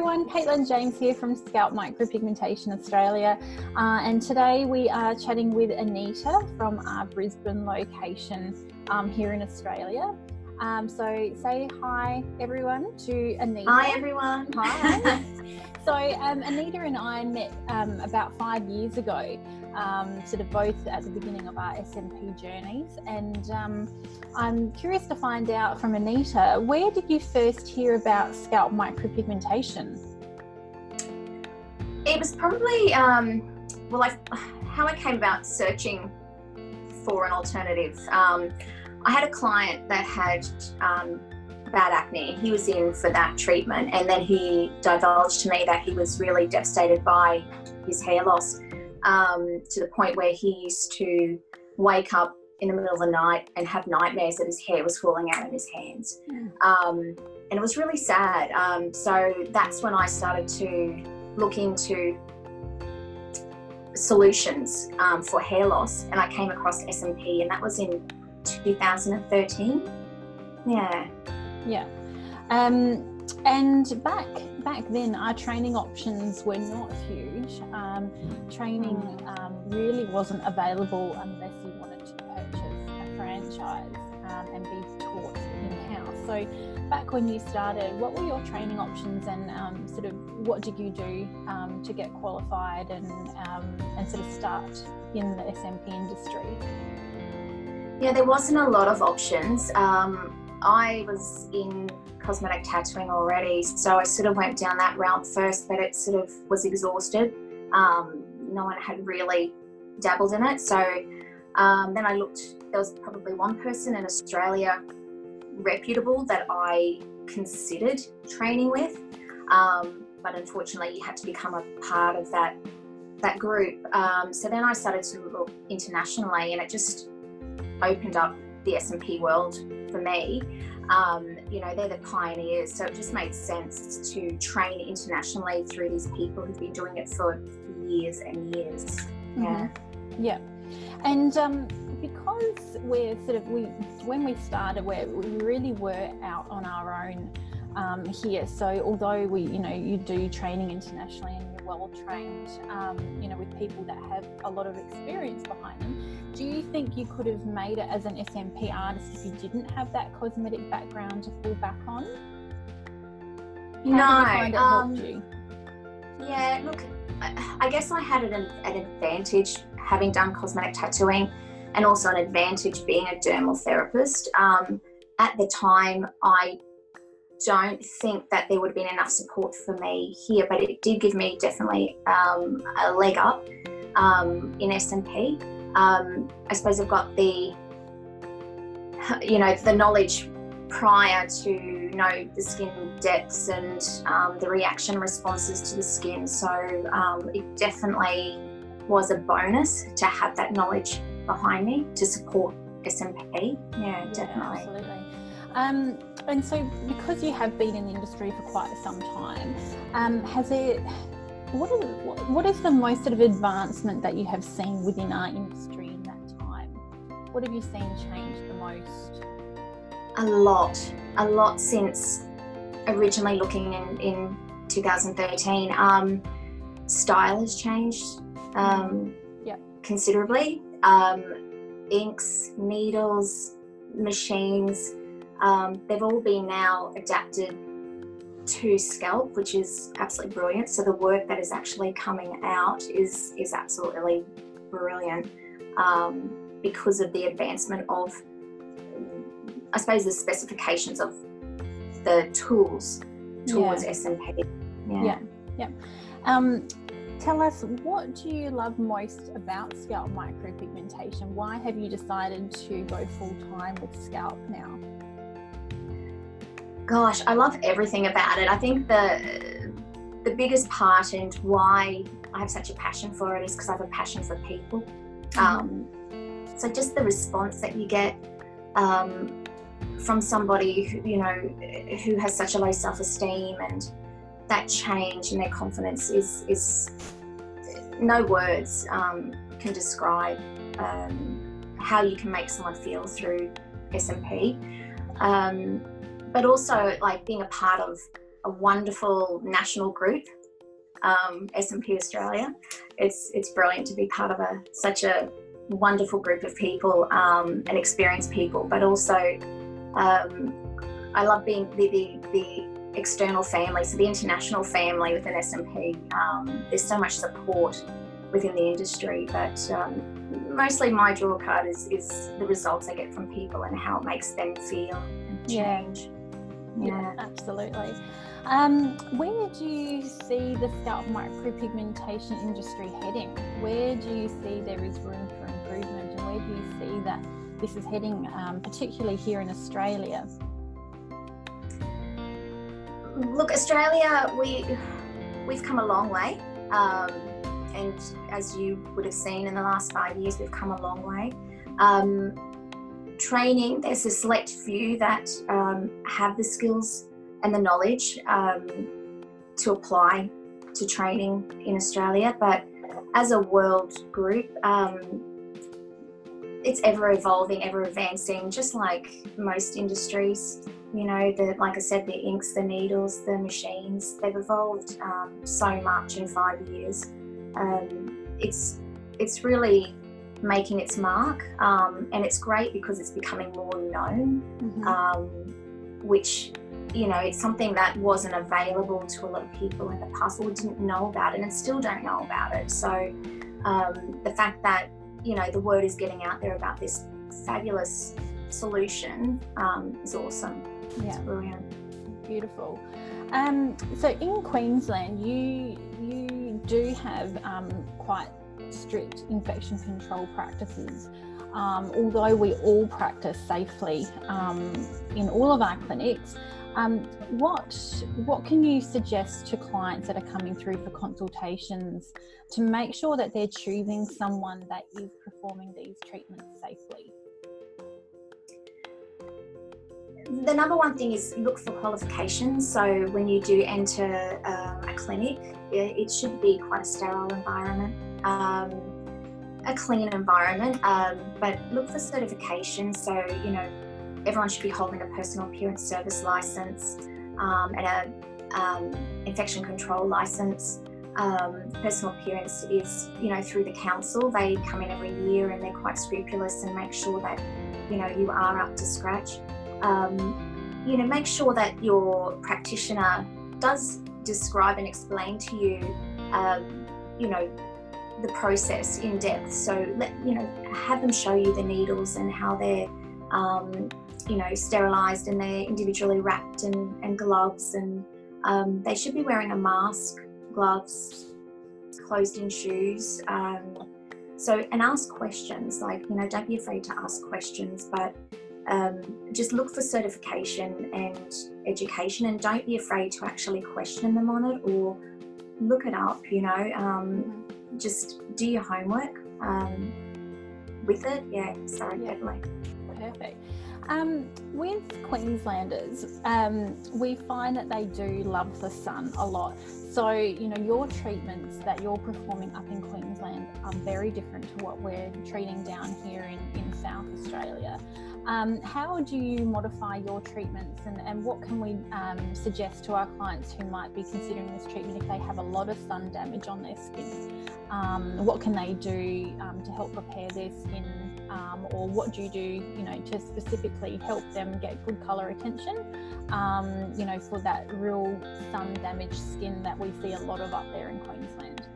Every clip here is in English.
everyone, Caitlin James here from Scalp Micropigmentation Australia, uh, and today we are chatting with Anita from our Brisbane location um, here in Australia. Um, so say hi everyone to Anita. Hi everyone. Hi. so um, Anita and I met um, about five years ago, um, sort of both at the beginning of our SMP journeys, and um, I'm curious to find out from Anita, where did you first hear about scalp micropigmentation? It was probably um, well, I, how I came about searching for an alternative. I had a client that had um, bad acne. He was in for that treatment, and then he divulged to me that he was really devastated by his hair loss um, to the point where he used to wake up in the middle of the night and have nightmares that his hair was falling out of his hands. Um, and it was really sad. Um, so that's when I started to look into solutions um, for hair loss, and I came across SMP, and that was in 2013. Yeah. Yeah. Um, and back back then, our training options were not huge. Um, training um, really wasn't available unless you wanted to purchase a franchise um, and be taught in house. So, back when you started, what were your training options, and um, sort of what did you do um, to get qualified and and sort of start in the SMP industry? Yeah, there wasn't a lot of options. I was in cosmetic tattooing already, so I sort of went down that route first, but it sort of was exhausted. Um, no one had really dabbled in it, so um, then I looked. There was probably one person in Australia reputable that I considered training with, um, but unfortunately, you had to become a part of that that group. Um, so then I started to look internationally, and it just opened up the SMP world for me. Um, you know, they're the pioneers, so it just made sense to train internationally through these people who've been doing it for years and years. Yeah. Mm-hmm. Yeah. And um, because we're sort of we when we started, we we really were out on our own um, here. So although we, you know, you do training internationally and well trained, um, you know, with people that have a lot of experience behind them, do you think you could have made it as an SMP artist if you didn't have that cosmetic background to fall back on? How no. Um, yeah, look, I guess I had an, an advantage having done cosmetic tattooing and also an advantage being a dermal therapist. Um, at the time, I don't think that there would have been enough support for me here, but it did give me definitely um, a leg up um, in SMP. Um, I suppose I've got the, you know, the knowledge prior to know the skin depths and um, the reaction responses to the skin. So um, it definitely was a bonus to have that knowledge behind me to support SMP. Yeah, yeah definitely. Absolutely. Um, and so, because you have been in the industry for quite some time, um, has it? What is, what is the most sort of advancement that you have seen within our industry in that time? What have you seen change the most? A lot, a lot since originally looking in, in 2013. Um, style has changed um, yeah. considerably. Um, inks, needles, machines, um, they've all been now adapted to scalp, which is absolutely brilliant. So the work that is actually coming out is is absolutely brilliant um, because of the advancement of, I suppose, the specifications of the tools towards yeah. SMP. Yeah, yeah. yeah. Um, tell us what do you love most about scalp micropigmentation? Why have you decided to go full time with scalp now? Gosh, I love everything about it. I think the the biggest part and why I have such a passion for it is because I have a passion for people. Mm-hmm. Um, so just the response that you get um, from somebody who, you know who has such a low self-esteem and that change in their confidence is is no words um, can describe um, how you can make someone feel through SMP. Um, but also like being a part of a wonderful national group, um, SMP Australia. It's it's brilliant to be part of a such a wonderful group of people um, and experienced people, but also um, I love being the, the, the external family, so the international family within SMP. Um, there's so much support within the industry, but um, mostly my draw card is, is the results I get from people and how it makes them feel and change. Yeah, yeah absolutely. Um, where do you see the scalp micropigmentation industry heading? Where do you see there is room for improvement, and where do you see that this is heading, um, particularly here in Australia? Look, Australia, we we've come a long way, um, and as you would have seen in the last five years, we've come a long way. Um, training, there's a select few that um, have the skills and the knowledge um, to apply to training in Australia, but as a world group, um, it's ever evolving, ever advancing, just like most industries. You know, the like I said, the inks, the needles, the machines, they've evolved um, so much in five years. Um, it's it's really making its mark, um, and it's great because it's becoming more known, mm-hmm. Um, which you know, it's something that wasn't available to a lot of people in the past or didn't know about it and still don't know about it. So um, the fact that, you know, the word is getting out there about this fabulous solution um, is awesome. Yeah. It's brilliant. Beautiful. Um, so in Queensland, you you do have um, quite strict infection control practices. Um, although we all practice safely um, in all of our clinics, um, what what can you suggest to clients that are coming through for consultations to make sure that they're choosing someone that is performing these treatments safely? The number one thing is look for qualifications. So when you do enter um, a clinic, it should be quite a sterile environment. Um, a clean environment, um, but look for certification. So, you know, everyone should be holding a personal appearance service license um, and a um, infection control license. Um, personal appearance is, you know, through the council. They come in every year and they're quite scrupulous and make sure that, you know, you are up to scratch. Um, you know, make sure that your practitioner does describe and explain to you, um, you know, the process in depth. So let you know, have them show you the needles and how they're um, you know, sterilised and they're individually wrapped and, and gloves and um, they should be wearing a mask, gloves, closed-in shoes. Um, so, and ask questions. Like, you know, don't be afraid to ask questions, but um, just look for certification and education, and don't be afraid to actually question them on it or look it up. You know, um, mm-hmm. Just do your homework um, with it. Yeah, sorry, yeah. definitely. Perfect. Um, with Queenslanders, um, we find that they do love the sun a lot. So, you know, your treatments that you're performing up in Queensland are very different to what we're treating down here in, in South Australia. Um, how do you modify your treatments and, and what can we um, suggest to our clients who might be considering this treatment if they have a lot of sun damage on their skin? Um, what can they do um, to help repair their skin um, or what do you do you know to specifically help them get good color retention um, you know for that real sun damaged skin that we see a lot of up there in Queensland?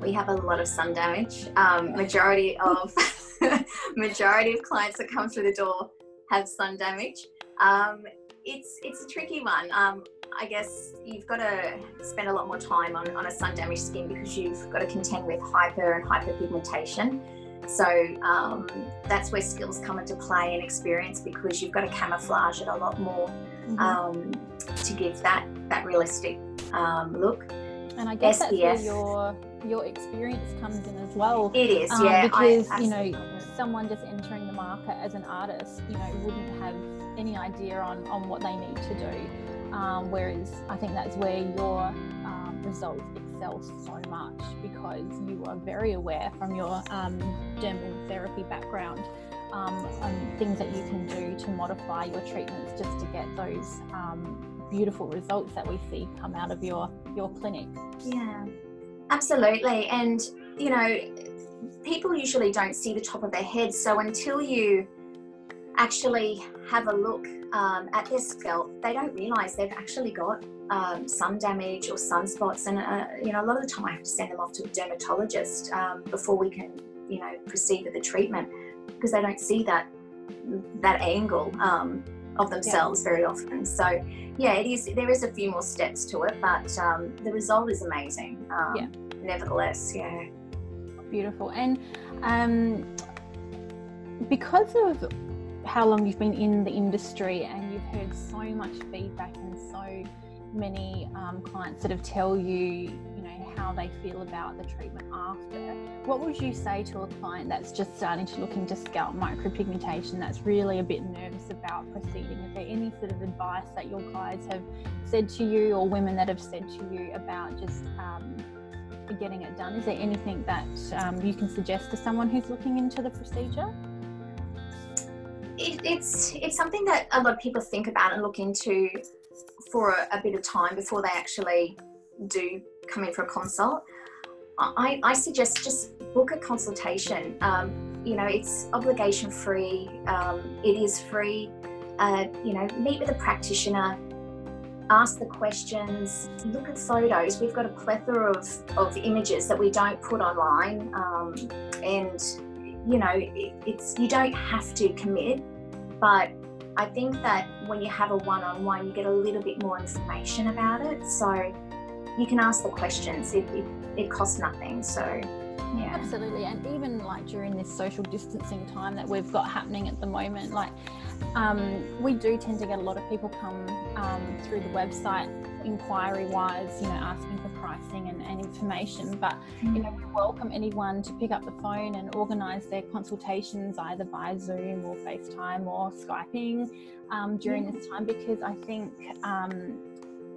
We have a lot of sun damage. Um, majority of majority of clients that come through the door have sun damage. Um, it's it's a tricky one. Um, I guess you've got to spend a lot more time on, on a sun damaged skin because you've got to contend with hypo and hyperpigmentation. So um, that's where skills come into play and experience because you've got to camouflage it a lot more mm-hmm. um, to give that that realistic um, look. And I guess SPF. that's where your your experience comes in as well. It is, um, yeah. Because I, you know, someone just entering the market as an artist, you know, wouldn't have any idea on on what they need to do. Um, whereas I think that's where your results excel so much because you are very aware from your um, dermal therapy background um, on things that you can do to modify your treatments just to get those um, beautiful results that we see come out of your your clinic. Yeah, absolutely. And you know, people usually don't see the top of their head. So until you actually have a look um, at their scalp, they don't realize they've actually got um, sun damage or sunspots. And, uh, you know, a lot of the time I have to send them off to a dermatologist um, before we can, you know, proceed with the treatment because they don't see that that angle um, of themselves yeah. very often. So, yeah, it is. There is a few more steps to it, but um, the result is amazing. Um, yeah. Nevertheless, yeah. Beautiful. And um, because of how long you've been in the industry and you've heard so much feedback and so many um, clients sort of tell you, you know, how they feel about the treatment after. What would you say to a client that's just starting to look into scalp micropigmentation that's really a bit nervous about proceeding? Is there any sort of advice that your guides have said to you or women that have said to you about just um, getting it done? Is there anything that um, you can suggest to someone who's looking into the procedure? It, it's it's something that a lot of people think about and look into for a, a, bit of time before they actually do come in for a consult. I, I suggest just book a consultation. Um, you know, it's obligation free. Um, it is free. Uh, you know, meet with a practitioner ask the questions, look at photos. We've got a plethora of, of images that we don't put online. Um, and, you know, it, it's you don't have to commit, but I think that when you have a one on one, you get a little bit more information about it. So you can ask the questions, it, it, it costs nothing. So, yeah. Absolutely. And even like during this social distancing time that we've got happening at the moment, like um, we do tend to get a lot of people come um, through the website inquiry wise, you know, asking for pricing and, and information. But, you know, we welcome anyone to pick up the phone and organise their consultations either via Zoom or FaceTime or Skyping um, during this time because I think um,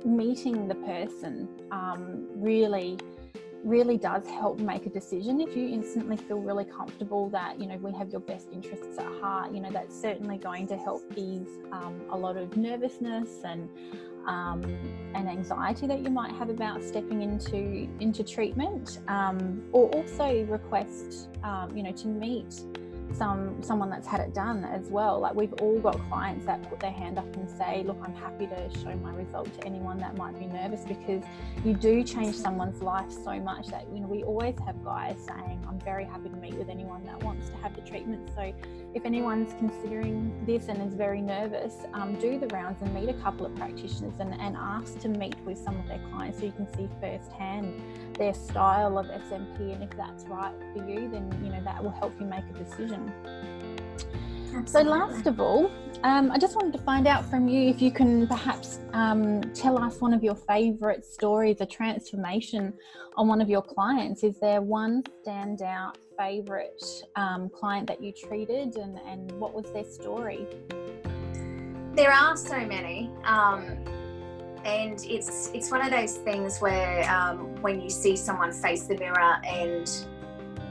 meeting the person um, really really does help make a decision if you instantly feel really comfortable that you know we have your best interests at heart you know that's certainly going to help ease um, a lot of nervousness and um, and anxiety that you might have about stepping into into treatment. Um, or also request um, you know to meet some someone that's had it done as well. Like we've all got clients that put their hand up and say look i'm happy to show my result to anyone that might be nervous because you do change someone's life so much that you know we always have guys saying i'm very happy to meet with anyone that wants to have the treatment. So if anyone's considering this and is very nervous um, do the rounds and meet a couple of practitioners and, and ask to meet with some of their clients so you can see firsthand their style of SMP and if that's right for you then you know that will help you make a decision. So last of all um, I just wanted to find out from you if you can perhaps um, tell us one of your favourite stories, a transformation on one of your clients. Is there one standout favourite um, client that you treated, and, and what was their story? There are so many. Um, and it's it's one of those things where um, when you see someone face the mirror and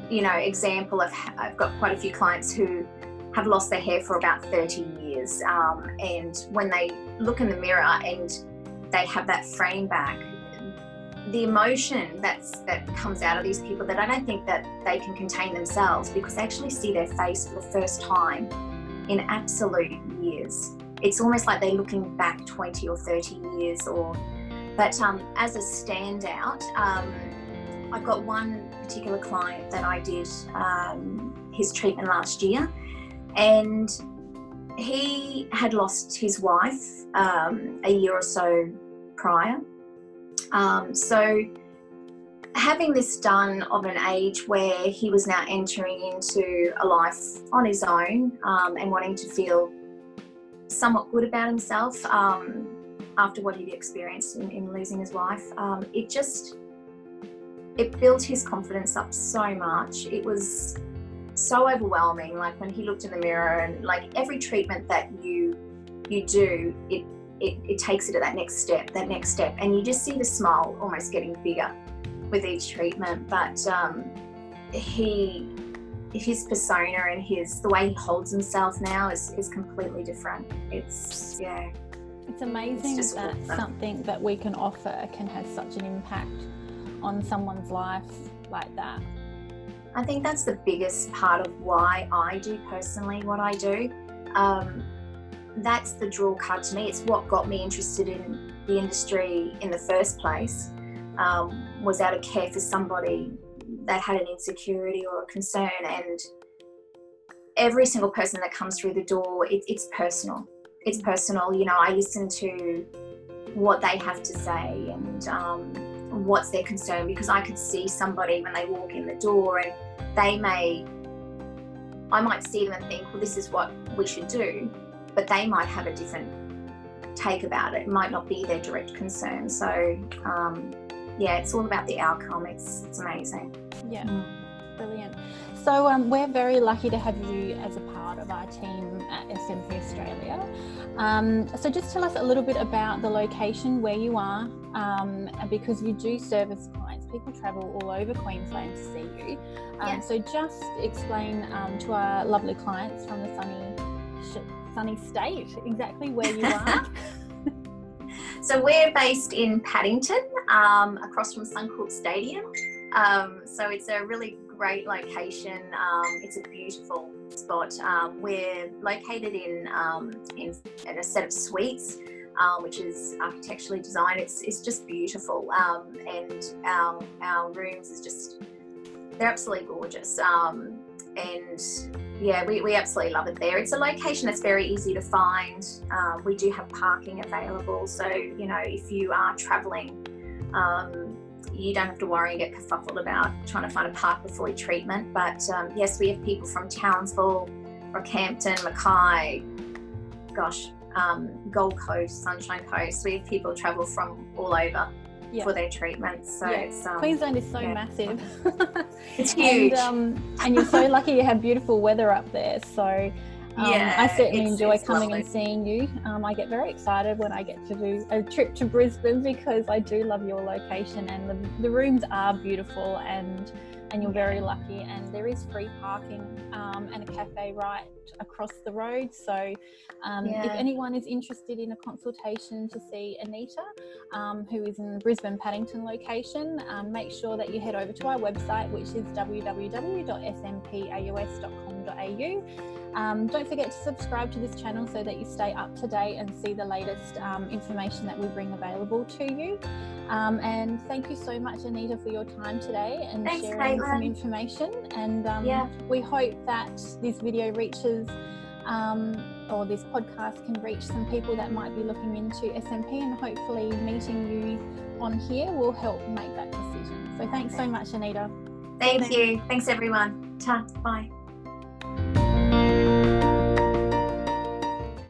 you know example of I've got quite a few clients who have lost their hair for about 30 years um, and when they look in the mirror and they have that frame back the emotion that's that comes out of these people that I don't think that they can contain themselves because they actually see their face for the first time in absolute years. It's almost like they're looking back 20 or 30 years or but um, as a standout um, i've got one particular client that i did um, his treatment last year and he had lost his wife um, a year or so prior um, so having this done of an age where he was now entering into a life on his own um, and wanting to feel somewhat good about himself um, after what he'd experienced in, in losing his wife. Um, it just it built his confidence up so much. It was so overwhelming. Like when he looked in the mirror, and like every treatment that you you do, it it, it takes it to that next step, that next step, and you just see the smile almost getting bigger with each treatment. But um, he his persona and his the way he holds himself now is, is completely different. It's yeah. It's amazing it's that awesome. something that we can offer can have such an impact on someone's life like that. I think that's the biggest part of why I do personally what I do. Um, that's the draw card to me. It's what got me interested in the industry in the first place. Um, was out of care for somebody that had an insecurity or a concern, and every single person that comes through the door, it, it's personal. It's personal. You know, I listen to what they have to say and um, what's their concern because I could see somebody when they walk in the door and they may, I might see them and think, well, this is what we should do, but they might have a different take about it. It might not be their direct concern. So, um, yeah, it's all about the outcome. It's it's amazing. Yeah, mm. Brilliant. So um, we're very lucky to have you as a part of our team at SMP Australia. Um, so just tell us a little bit about the location where you are, um, because you do service clients. People travel all over Queensland to see you. Um, yeah. So just explain um, to our lovely clients from the sunny, sunny state exactly where you are. so we're based in Paddington, um, across from Suncorp Stadium. so it's a really great location. Um, it's a beautiful spot. Um, we're located in, um, in, in, a set of suites, um, which is architecturally designed. It's, it's just beautiful. Um, and our, our rooms is just, they're absolutely gorgeous. Um, and yeah, we, we absolutely love it there. It's a location that's very easy to find. we do have parking available. So, you know, if you are traveling, um, you don't have to worry and get kerfuffled about trying to find a park before your treatment. But um, yes, we have people from Townsville, Rockhampton, Mackay, gosh, um, Gold Coast, Sunshine Coast. We have people travel from all over yeah. for their treatments. So yeah. um, Queensland is so yeah. massive. it's huge. and, um, and you're so lucky you have beautiful weather up there. So um, yeah, I certainly enjoy coming lovely. and seeing you. Um, I get very excited when I get to do a trip to Brisbane because I do love your location and the, the rooms are beautiful and and you're very lucky. And there is free parking um, and a cafe right across the road. So, um, yeah. if anyone is interested in a consultation to see Anita, um, who is in the Brisbane Paddington location, um, make sure that you head over to our website, which is www.smpaus.com.au. Um, don't forget to subscribe to this channel so that you stay up to date and see the latest um, information that we bring available to you. Um, and thank you so much, Anita, for your time today and Thanks, sharing Caitlin. some information. And um, yeah. we hope that this video reaches um, or this podcast can reach some people that might be looking into SMP and hopefully meeting you on here will help make that decision. So thanks so much, Anita. Thank you. Thanks, everyone. Ta. Bye.